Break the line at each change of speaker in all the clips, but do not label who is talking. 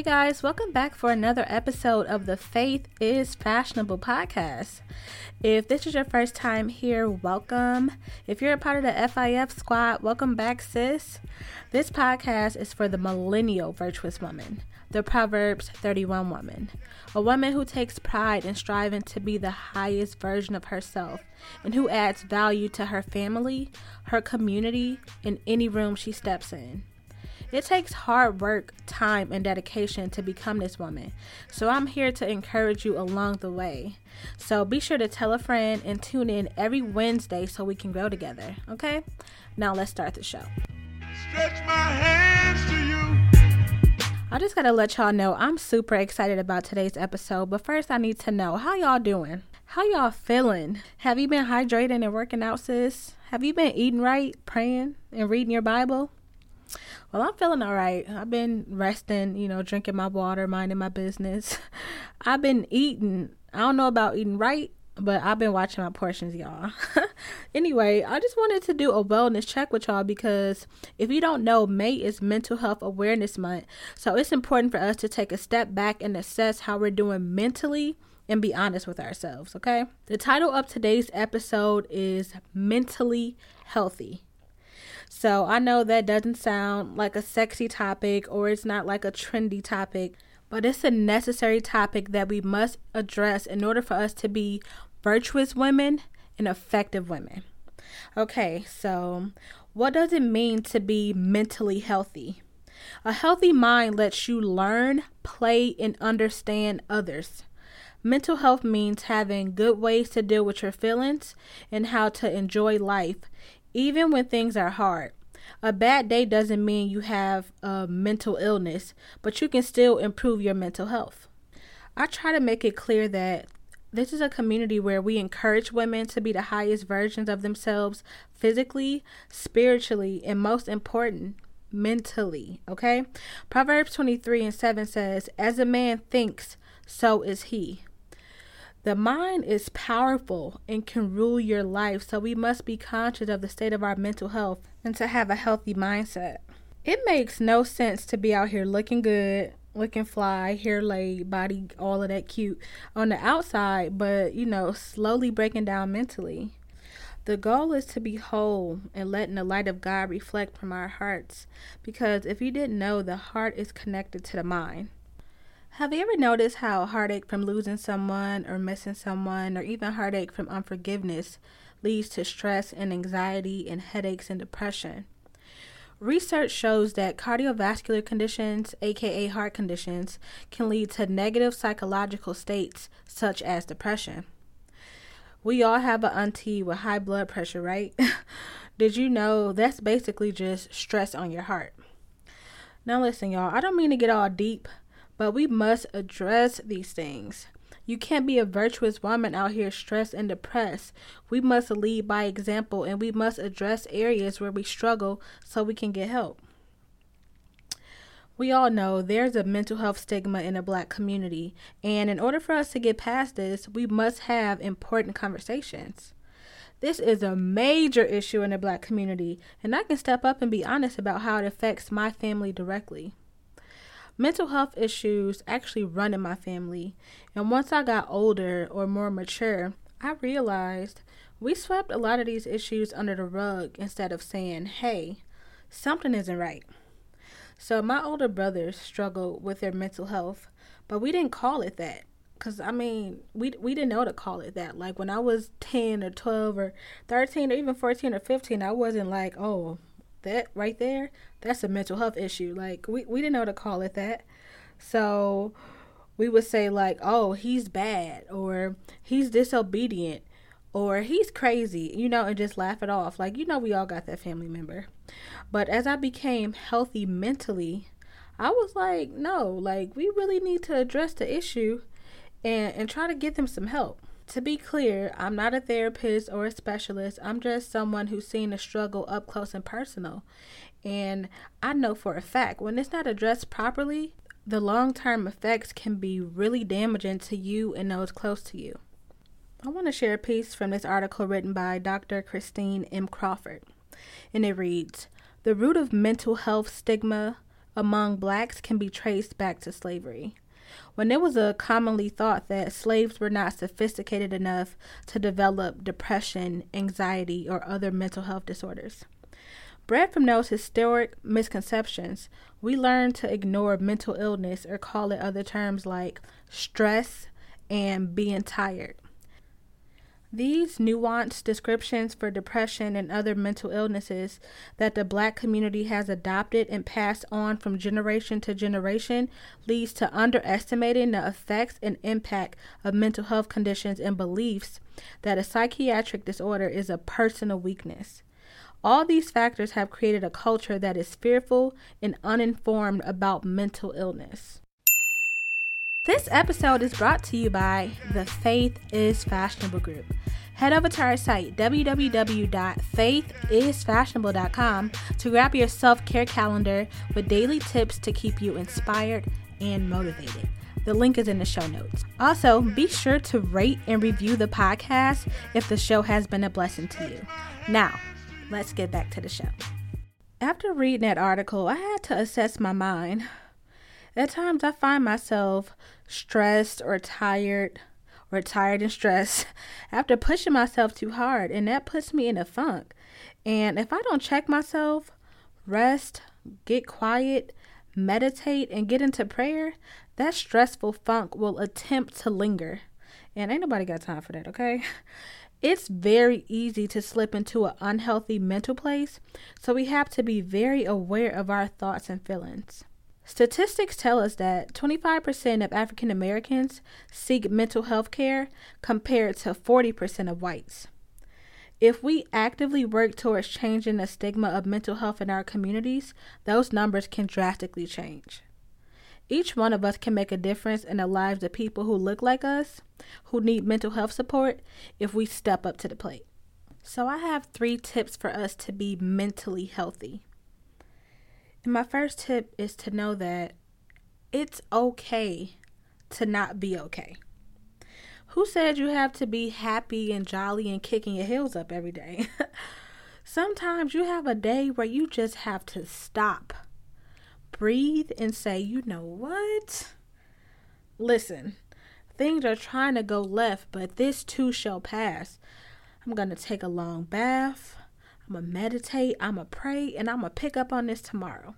Hey guys, welcome back for another episode of the Faith is Fashionable podcast. If this is your first time here, welcome. If you're a part of the FIF squad, welcome back, sis. This podcast is for the millennial virtuous woman, the Proverbs 31 woman, a woman who takes pride in striving to be the highest version of herself and who adds value to her family, her community, and any room she steps in. It takes hard work, time, and dedication to become this woman. So I'm here to encourage you along the way. So be sure to tell a friend and tune in every Wednesday so we can grow together. Okay? Now let's start the show. Stretch my hands to you. I just gotta let y'all know I'm super excited about today's episode, but first I need to know how y'all doing? How y'all feeling? Have you been hydrating and working out, sis? Have you been eating right, praying, and reading your Bible? Well, I'm feeling all right. I've been resting, you know, drinking my water, minding my business. I've been eating. I don't know about eating right, but I've been watching my portions, y'all. anyway, I just wanted to do a wellness check with y'all because if you don't know, May is Mental Health Awareness Month. So it's important for us to take a step back and assess how we're doing mentally and be honest with ourselves, okay? The title of today's episode is Mentally Healthy. So I know that doesn't sound like a sexy topic or it's not like a trendy topic, but it's a necessary topic that we must address in order for us to be virtuous women and effective women. Okay, so what does it mean to be mentally healthy? A healthy mind lets you learn, play, and understand others. Mental health means having good ways to deal with your feelings and how to enjoy life, even when things are hard. A bad day doesn't mean you have a mental illness, but you can still improve your mental health. I try to make it clear that this is a community where we encourage women to be the highest versions of themselves physically, spiritually, and most important, mentally. Okay? Proverbs 23 and 7 says, As a man thinks, so is he. The mind is powerful and can rule your life, so we must be conscious of the state of our mental health and to have a healthy mindset. It makes no sense to be out here looking good, looking fly, hair laid, body, all of that cute on the outside, but you know, slowly breaking down mentally. The goal is to be whole and letting the light of God reflect from our hearts because if you didn't know, the heart is connected to the mind. Have you ever noticed how heartache from losing someone or missing someone, or even heartache from unforgiveness, leads to stress and anxiety and headaches and depression? Research shows that cardiovascular conditions, aka heart conditions, can lead to negative psychological states such as depression. We all have an auntie with high blood pressure, right? Did you know that's basically just stress on your heart? Now, listen, y'all, I don't mean to get all deep, but we must address these things. You can't be a virtuous woman out here stressed and depressed. We must lead by example and we must address areas where we struggle so we can get help. We all know there's a mental health stigma in the black community, and in order for us to get past this, we must have important conversations. This is a major issue in the black community, and I can step up and be honest about how it affects my family directly mental health issues actually run in my family. And once I got older or more mature, I realized we swept a lot of these issues under the rug instead of saying, hey, something isn't right. So my older brothers struggled with their mental health, but we didn't call it that. Cause I mean, we we didn't know to call it that. Like when I was ten or twelve or thirteen or even fourteen or fifteen, I wasn't like, oh, that right there, that's a mental health issue. Like we, we didn't know to call it that. So we would say like, oh, he's bad or he's disobedient or he's crazy, you know, and just laugh it off. Like, you know, we all got that family member. But as I became healthy mentally, I was like, no, like we really need to address the issue and and try to get them some help. To be clear, I'm not a therapist or a specialist. I'm just someone who's seen the struggle up close and personal. And I know for a fact when it's not addressed properly, the long term effects can be really damaging to you and those close to you. I want to share a piece from this article written by Dr. Christine M. Crawford. And it reads The root of mental health stigma among blacks can be traced back to slavery. When it was a commonly thought that slaves were not sophisticated enough to develop depression, anxiety, or other mental health disorders. Bred from those historic misconceptions, we learn to ignore mental illness or call it other terms like stress and being tired. These nuanced descriptions for depression and other mental illnesses that the black community has adopted and passed on from generation to generation leads to underestimating the effects and impact of mental health conditions and beliefs that a psychiatric disorder is a personal weakness. All these factors have created a culture that is fearful and uninformed about mental illness. This episode is brought to you by the Faith is Fashionable Group. Head over to our site, www.faithisfashionable.com, to grab your self care calendar with daily tips to keep you inspired and motivated. The link is in the show notes. Also, be sure to rate and review the podcast if the show has been a blessing to you. Now, let's get back to the show. After reading that article, I had to assess my mind. At times, I find myself stressed or tired, or tired and stressed after pushing myself too hard, and that puts me in a funk. And if I don't check myself, rest, get quiet, meditate, and get into prayer, that stressful funk will attempt to linger. And ain't nobody got time for that, okay? It's very easy to slip into an unhealthy mental place, so we have to be very aware of our thoughts and feelings. Statistics tell us that 25% of African Americans seek mental health care compared to 40% of whites. If we actively work towards changing the stigma of mental health in our communities, those numbers can drastically change. Each one of us can make a difference in the lives of people who look like us, who need mental health support, if we step up to the plate. So, I have three tips for us to be mentally healthy. And my first tip is to know that it's okay to not be okay. Who said you have to be happy and jolly and kicking your heels up every day? Sometimes you have a day where you just have to stop breathe and say, you know what? Listen, things are trying to go left, but this too shall pass. I'm going to take a long bath. I'm going to meditate. I'm going to pray, and I'm going to pick up on this tomorrow.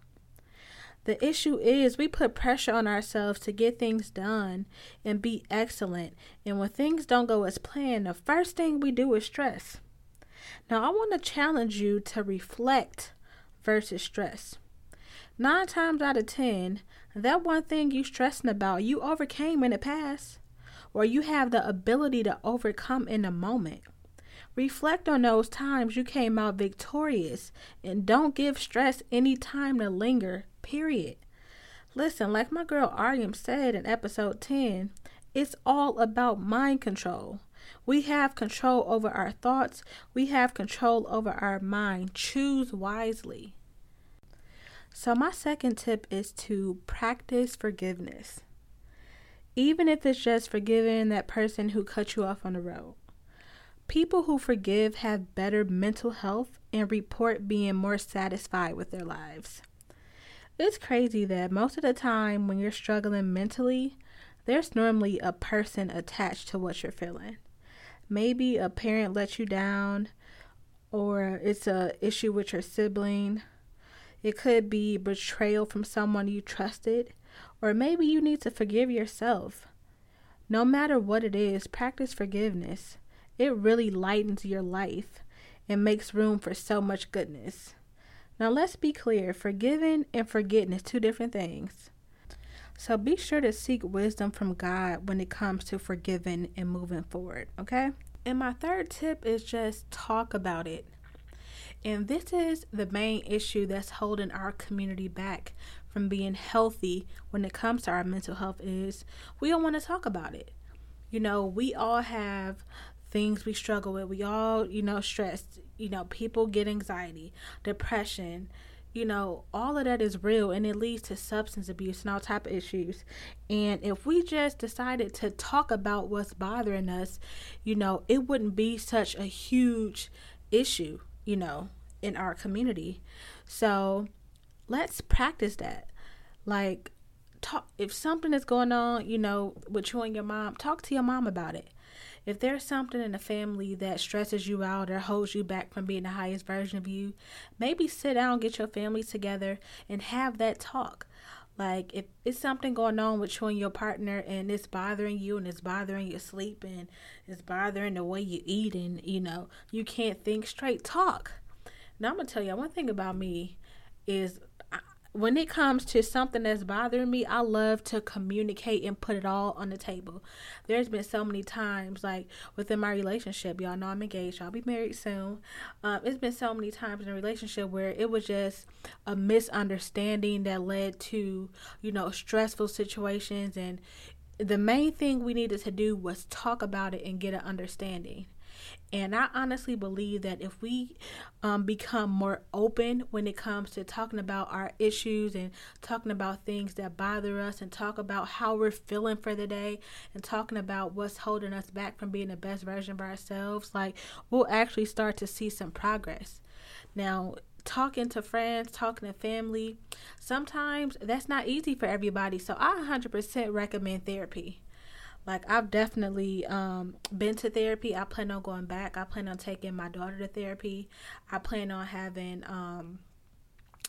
The issue is we put pressure on ourselves to get things done and be excellent. And when things don't go as planned, the first thing we do is stress. Now, I want to challenge you to reflect versus stress nine times out of ten, that one thing you're stressing about, you overcame in the past, or you have the ability to overcome in the moment. Reflect on those times you came out victorious and don't give stress any time to linger, period. Listen, like my girl Ariam said in episode 10, it's all about mind control. We have control over our thoughts, we have control over our mind. Choose wisely. So, my second tip is to practice forgiveness. Even if it's just forgiving that person who cut you off on the road. People who forgive have better mental health and report being more satisfied with their lives. It's crazy that most of the time when you're struggling mentally, there's normally a person attached to what you're feeling. Maybe a parent let you down, or it's a issue with your sibling, it could be betrayal from someone you trusted, or maybe you need to forgive yourself. No matter what it is, practice forgiveness. It really lightens your life and makes room for so much goodness. Now, let's be clear forgiving and forgetting is two different things. So be sure to seek wisdom from God when it comes to forgiving and moving forward, okay? And my third tip is just talk about it. And this is the main issue that's holding our community back from being healthy when it comes to our mental health is we don't want to talk about it. You know, we all have things we struggle with. We all, you know, stressed. You know, people get anxiety, depression, you know, all of that is real and it leads to substance abuse and all type of issues. And if we just decided to talk about what's bothering us, you know, it wouldn't be such a huge issue you know, in our community. So let's practice that. Like, talk if something is going on, you know, with you and your mom, talk to your mom about it. If there's something in the family that stresses you out or holds you back from being the highest version of you, maybe sit down, get your family together, and have that talk. Like if it's something going on with you and your partner and it's bothering you and it's bothering your sleep and it's bothering the way you eat and you know, you can't think straight, talk. Now I'm gonna tell you one thing about me is when it comes to something that's bothering me, I love to communicate and put it all on the table. There's been so many times, like within my relationship, y'all know I'm engaged, I'll be married soon. Um, it's been so many times in a relationship where it was just a misunderstanding that led to, you know, stressful situations. And the main thing we needed to do was talk about it and get an understanding. And I honestly believe that if we um, become more open when it comes to talking about our issues and talking about things that bother us and talk about how we're feeling for the day and talking about what's holding us back from being the best version of ourselves, like we'll actually start to see some progress. Now, talking to friends, talking to family, sometimes that's not easy for everybody. So I 100% recommend therapy. Like I've definitely um, been to therapy. I plan on going back. I plan on taking my daughter to therapy. I plan on having um,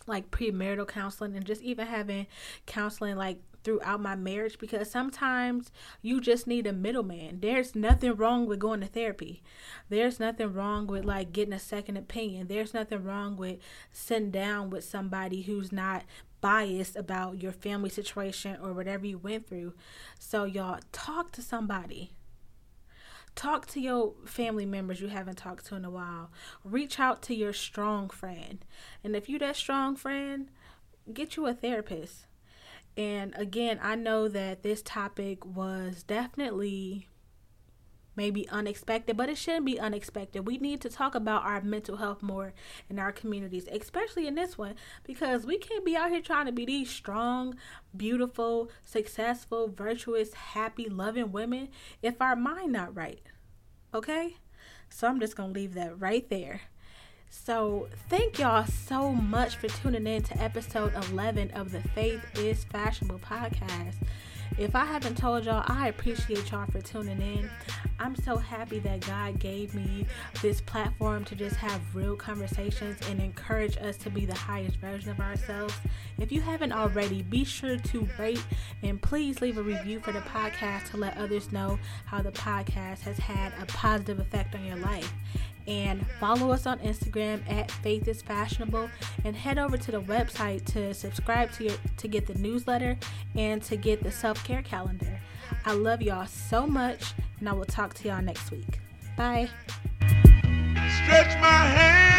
like premarital counseling and just even having counseling like throughout my marriage because sometimes you just need a middleman. There's nothing wrong with going to therapy. There's nothing wrong with like getting a second opinion. There's nothing wrong with sitting down with somebody who's not biased about your family situation or whatever you went through. So, y'all, talk to somebody. Talk to your family members you haven't talked to in a while. Reach out to your strong friend. And if you that strong friend, get you a therapist. And again, I know that this topic was definitely maybe unexpected, but it shouldn't be unexpected. We need to talk about our mental health more in our communities, especially in this one, because we can't be out here trying to be these strong, beautiful, successful, virtuous, happy, loving women if our mind not right. Okay? So I'm just going to leave that right there. So, thank y'all so much for tuning in to episode 11 of the Faith is Fashionable podcast. If I haven't told y'all, I appreciate y'all for tuning in. I'm so happy that God gave me this platform to just have real conversations and encourage us to be the highest version of ourselves. If you haven't already, be sure to rate and please leave a review for the podcast to let others know how the podcast has had a positive effect on your life and follow us on Instagram at Faith is Fashionable and head over to the website to subscribe to your, to get the newsletter and to get the self-care calendar. I love y'all so much and I will talk to y'all next week. Bye. Stretch my hand